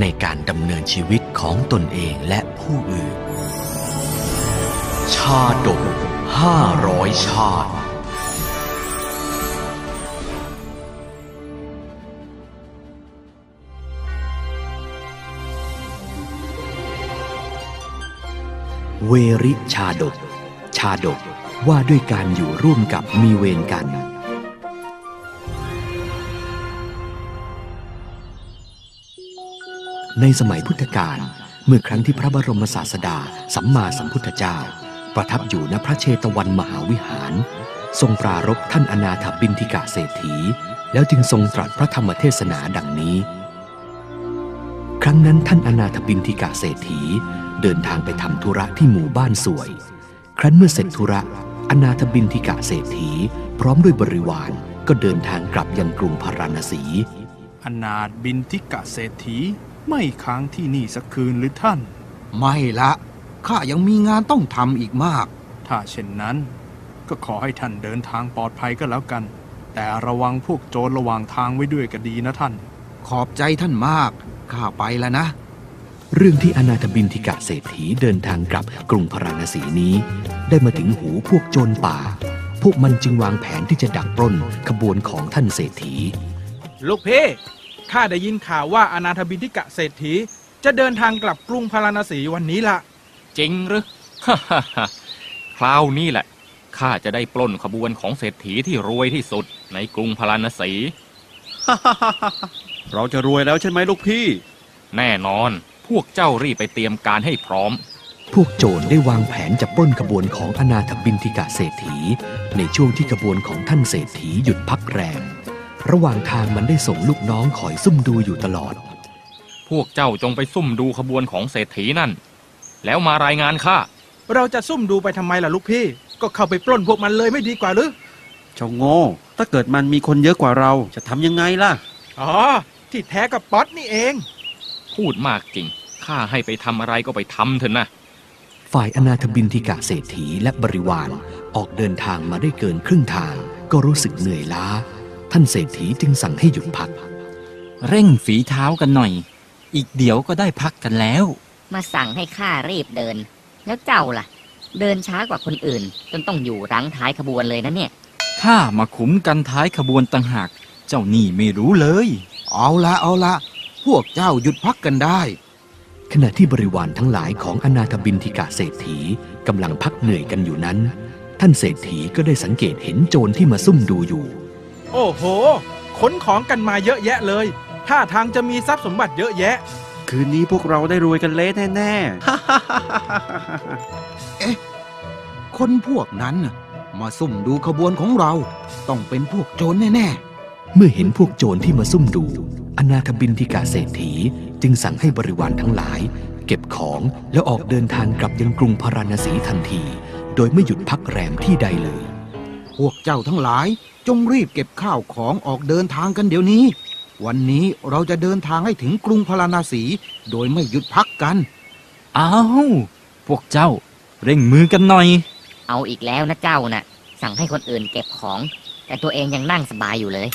ในการดำเนินชีวิตของตนเองและผู้อื่น ชาดกห้าร้อยชาติเวริชาดก ชาดกว่าด้วยการอยู่ร่วมกับมีเวรกัน ในสมัยพุทธกาลเมื่อครั้งที่พระบรมศาสดาสัมมาสัมพุทธเจ้า ประทับอยู่ณพระเชตวันมหาวิหาร ทรงปรารภท่านอนาถบินทิกาเศรษฐี แล้วจึงทรงตรัสพระธรรมเทศนาดังนี้ ครั้งนั้นท่านอนาถบินทิกาเศรษฐีเดินทางไปทำธุระที่หมู่บ้านสวย ครั้นเมื่อเสร็จธุระอนาถบินทิกาเศรษฐี พร้อมด้วยบริวารก็เดินทางกลับยังกรุงพาราณสี อนาถบินทิกะเศรษฐี ไม่ค้างที่นี่สักคืนหรือท่าน ไม่ละข้ายังมีงานต้องทำอีกมาก ถ้าเช่นนั้น ก็ขอให้ท่านเดินทางปลอดภัยก็แล้วกัน แต่ระวังพวกโจรระหว่างทางไว้ด้วยก็ดีนะท่าน ขอบใจท่านมาก ข้าไปแล้วนะ เรื่องที่อนาถบินทิกะเศรษฐีเดินทางกลับกรุงพาราณสีนี้ ได้มาถึงหูพวกโจรป่า พวกมันจึงวางแผนที่จะดักปล้นขบวนของท่านเศรษฐี ลูกพี่ ข้าได้ยินข่าวว่าอนาถบินทิกะเศรษฐี จะเดินทางกลับกรุงพาราณสีวันนี้ละจริงหรือ คราวนี้แหละ ข้าจะได้ปล้นขบวนของเศรษฐีที่รวยที่สุดในกรุงพาราณสี เราจะรวยแล้วใช่ไหมลูกพี่ แน่นอน พวกเจ้ารีบไปเตรียมการให้พร้อม พวกโจรได้วางแผนจะปล้นขบวนของอนาถบินทิกะเศรษฐี ในช่วงที่ขบวนของท่านเศรษฐีหยุดพักแรม ระหว่างทางมันได้ส่งลูกน้องคอยซุ่มดูอยู่ตลอด พวกเจ้าจงไปซุ่มดูขบวนของเศรษฐีนั่น แล้วมารายงานข้าเราจะซุ่มดูไปทำไมล่ะลูกพี่ ก็เข้าไปปล้นพวกมันเลยไม่ดีกว่าหรือเจ้าโง่ ถ้าเกิดมันมีคนเยอะกว่าเราจะทำยังไงล่ะ อ๋อที่แท้กับป๊อตนี่เอง พูดมากจริงข้าให้ไปทำอะไรก็ไปทำเถอะนะ ฝ่ายอนาถบินทิกะเศรษฐีและบริวารออกเดินทางมาได้เกินครึ่งทาง ก็รู้สึกเหนื่อยล้า ท่านเศรษฐีจึงสั่งให้หยุดพัก เร่งฝีเท้ากันหน่อย อีกเดี๋ยวก็ได้พักกันแล้ว มาสั่งให้ข้ารีบเดิน แล้วเจ้าล่ะ เดินช้ากว่าคนอื่น จนต้องอยู่รั้งท้ายขบวนเลยนะเนี่ย ข้ามาขุมกันท้ายขบวนต่างหาก เจ้านี่ไม่รู้เลย เอาละเอาละพวกเจ้าหยุดพักกันได้ ขณะที่บริวารทั้งหลายของอนาถบินทิกะเศรษฐีกำลังพักเหนื่อยกันอยู่นั้น ท่านเศรษฐีก็ได้สังเกตเห็นโจรที่มาซุ่มดูอยู่ โอ้โห ขนของกันมาเยอะแยะเลย ท่าทางจะมีทรัพย์สมบัติเยอะแยะ คืนนี้พวกเราได้รวยกันเละแน่ๆคนพวกนั้นน่ะมาซุ่มดูขบวนของเรา ต้องเป็นพวกโจรแน่เมื่อเห็นพวกโจรที่มาซุ่มดู อนาถบินทิกาเศรษฐีจึงสั่งให้บริวารทั้งหลาย เก็บของแล้วออกเดินทางกลับยังกรุงพาราณสีทันที โดยไม่หยุดพักแรมที่ใดเลยๆ พวกเจ้าทั้งหลายจงรีบเก็บข้าวของออกเดินทางกันเดี๋ยวนี้ วันนี้เราจะเดินทางให้ถึงกรุงพาราณสี โดยไม่หยุดพักกันอ้าวพวกเจ้าเร่งมือกันหน่อย เอาอีกแล้วนะเจ้าน่ะ สั่งให้คนอื่นเก็บของ แต่ตัวเองยังนั่งสบายอยู่เลย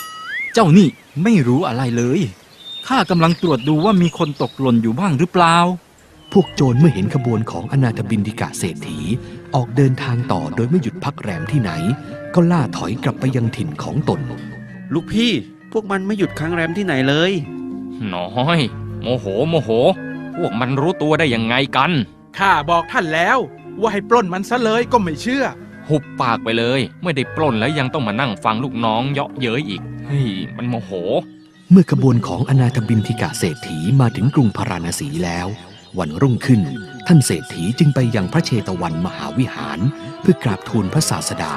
เจ้านี่ไม่รู้อะไรเลยข้ากำลังตรวจดูว่ามีคนตกหล่นอยู่บ้างหรือเปล่า พวกโจรเมื่อเห็นขบวนของอนาถบินทิกาเศรษฐี ออกเดินทางต่อโดยไม่หยุดพักแรมที่ไหน ก็ล่าถอยกลับไปยังถิ่นของตน ลูกพี่พวกมันไม่หยุดค้างแรมที่ไหนเลย น้อย โมโหโมโห พวกมันรู้ตัวได้ยังไงกัน ข้าบอกท่านแล้วว่าให้ปล้นมันซะเลยก็ไม่เชื่อ หุบปากไปเลย ไม่ได้ปล้นแล้วยังต้องมานั่งฟังลูกน้องเยาะเย้ยอีกเฮ้ยมันโมโห เมื่อขบวนของอนาถบินทิกาเศรษฐีมาถึงกรุงพาราณสีแล้ว วันรุ่งขึ้น ท่านเศรษฐีจึงไปยังพระเชตวันมหาวิหารเพื่อกราบทูลพระศาสดา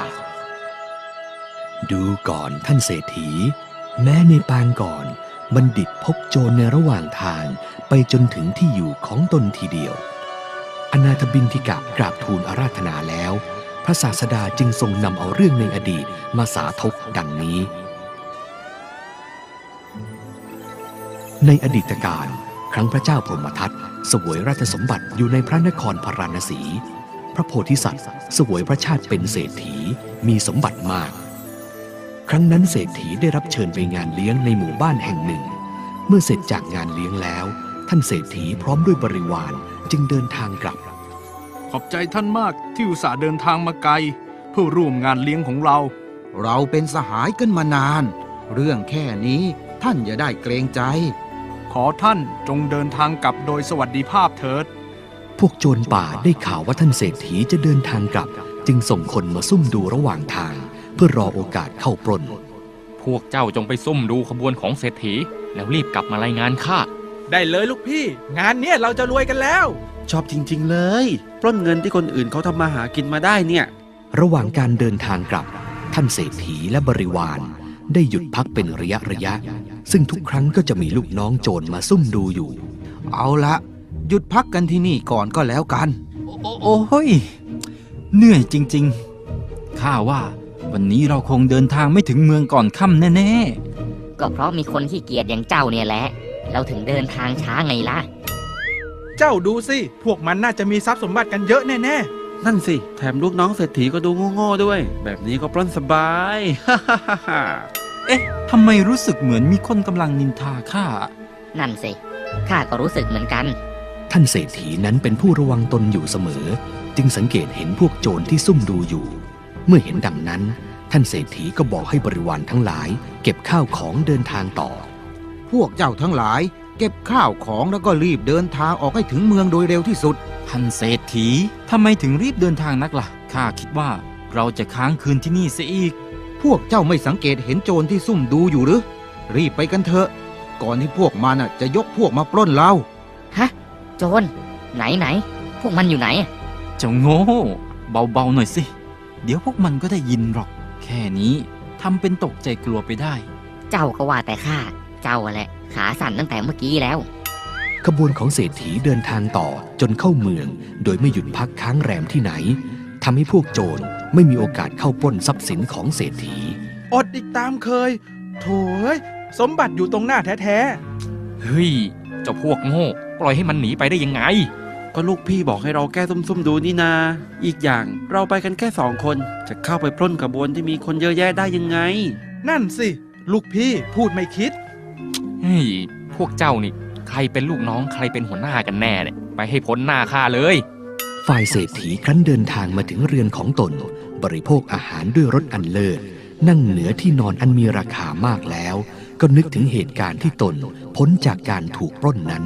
ดูก่อนท่านเศรษฐี แม้ในปางก่อน บัณฑิตพบโจรในระหว่างทางไปจนถึงที่อยู่ของตนทีเดียว อนาถบินทิกะกราบทูลอาราธนาแล้ว พระศาสดาจึงทรงนำเอาเรื่องในอดีตมาสาธกดังนี้ ในอดีตการ ครั้งพระเจ้าพรหมทัตเสวยราชสมบัติอยู่ในพระนครพาราณสี พระโพธิสัตว์เสวยพระชาติเป็นเศรษฐีมีสมบัติมาก ครั้งนั้นเศรษฐีได้รับเชิญไปงานเลี้ยงในหมู่บ้านแห่งหนึ่ง เมื่อเสร็จจากงานเลี้ยงแล้ว ท่านเศรษฐีพร้อมด้วยบริวารจึงเดินทางกลับ ขอบใจท่านมากที่อุตส่าห์เดินทางมาไกล เพื่อร่วมงานเลี้ยงของเรา เราเป็นสหายกันมานาน เรื่องแค่นี้ท่านอย่าได้เกรงใจข อท่านจงเดินทางกลับโดยสวัสดิภาพเถิด พวกโจรป่าได้ข่าวว่าท่านเศรษฐีจะเดินทางกลับ จึงส่งคนมาซุ่มดูระหว่างทาง เพื่อรอโอกาสเข้าปล้น พวกเจ้าจงไปซุ่มดูขบวนของเศรษฐี แล้วรีบกลับมารายงานข้าได้เลยลูกพี่ งานเนี้ยเราจะรวยกันแล้ว ชอบจริง ๆ เลยปล้นเงินที่คนอื่นเขาทำมาหากินมาได้เนี่ย ระหว่างการเดินทางกลับ ท่านเศรษฐีและบริวาร ได้หยุดพักเป็นระยะระยะ ซึ่งทุกครั้งก็จะมีลูกน้องโจรมาซุ่มดูอยู่ เอาละหยุดพักกันที่นี่ก่อนก็แล้วกัน โอ้โอ้ยเหนื่อยจริงๆข้าว่าวันนี้เราคงเดินทางไม่ถึงเมืองก่อนค่ำแน่ก็เพราะมีคนขี้เกียจอย่างเจ้าเนี่ยแหละ เราถึงเดินทางช้าไงล่ะ เจ้าดูสิ พวกมันน่าจะมีทรัพย์สมบัติกันเยอะแน่ นั่นสิ แถมลูกน้องเศรษฐีก็ดูโง่ๆด้วย แบบนี้ก็ปล้นสบายๆเอ๊ะทำไมรู้สึกเหมือนมีคนกำลังนินทาข้า นั่นสิ ข้าก็รู้สึกเหมือนกัน ท่านเศรษฐีนั้นเป็นผู้ระวังตนอยู่เสมอ จึงสังเกตเห็นพวกโจรที่ซุ่มดูอยู่ เมื่อเห็นดังนั้น ท่านเศรษฐีก็บอกให้บริวารทั้งหลาย เก็บข้าวของเดินทางต่อ พวกเจ้าทั้งหลาย เก็บข้าวของแล้วก็รีบเดินทางออกให้ถึงเมืองโดยเร็วที่สุด ท่านเศรษฐีทำไมถึงรีบเดินทางนักล่ะ ข้าคิดว่าเราจะค้างคืนที่นี่เสียอีก พวกเจ้าไม่สังเกตเห็นโจรที่ซุ่มดูอยู่หรือ รีบไปกันเถอะ ก่อนที่พวกมันน่ะจะยกพวกมาปล้นเรา ฮะ โจร ไหนไหน พวกมันอยู่ไหน เจ้าโง่ เบาๆหน่อยสิ เดี๋ยวพวกมันก็ได้ยินหรอก แค่นี้ทำเป็นตกใจกลัวไปได้ เจ้าก็ว่าแต่ข้า เจ้าอะแหละ ขาสั่นตั้งแต่เมื่อกี้แล้ว ขบวนของเศรษฐีเดินทางต่อจนเข้าเมือง โดยไม่หยุดพักค้างแรมที่ไหนทำให้พวกโจรไม่มีโอกาสเข้าปล้นทรัพย์สินของเศรษฐีๆอดอีกตามเคย โถเอ้ยสมบัติอยู่ตรงหน้าแท้เฮ้ย เจ้าพวกโง่ปล่อยให้มันหนีไปได้ยังไง ก็ลูกพี่บอกให้เราแก้ซุ่มๆดูนี่นา อีกอย่างเราไปกันแค่สองคน จะเข้าไปปล้นขบวนที่มีคนเยอะแยะได้ยังไงๆนั่นสิ ลูกพี่พูดไม่คิด เฮ้ย พวกเจ้านี่ ใครเป็นลูกน้องใครเป็นหัวหน้ากันแน่เนี่ยไปให้พ้นหน้าข้าเลย ฝ่ายเศรษฐีครั้นเดินทางมาถึงเรือนของตน บริโภคอาหารด้วยรสอันเลิศนั่งเหนือที่นอนอันมีราคามากแล้ว ก็นึกถึงเหตุการณ์ที่ตน พ้นจากการถูกปล้นนั้น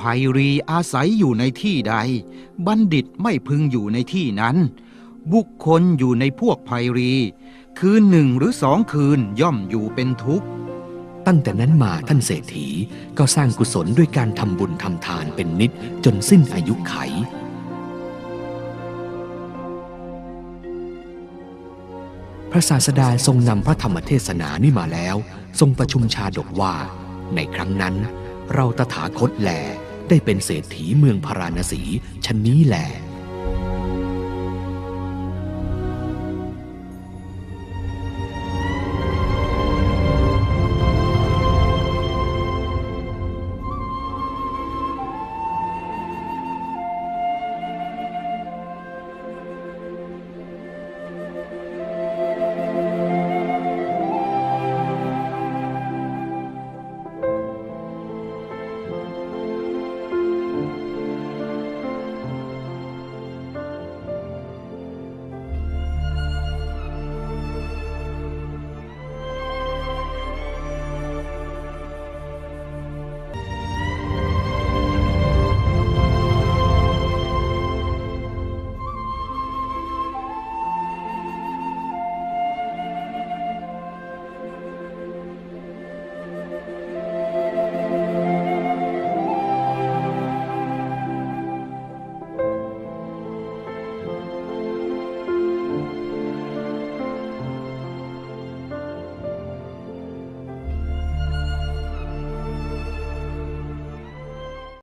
ภัยรีอาศัยอยู่ในที่ใด บัณฑิตไม่พึงอยู่ในที่นั้น บุคคลอยู่ในพวกภัยรี คืนหนึ่งหรือสองคืนย่อมอยู่เป็นทุกข์ ตั้งแต่นั้นมาท่านเศรษฐีก็สร้างกุศลด้วยการทำบุญทำทานเป็นนิดจนสิ้นอายุไข พระศาสดาทรงนำพระธรรมเทศนานี่มาแล้ว ทรงประชุมชาดกว่า ในครั้งนั้น เราตถาคตแลได้เป็นเศรษฐีเมืองพาราณสีชนนี้แหละ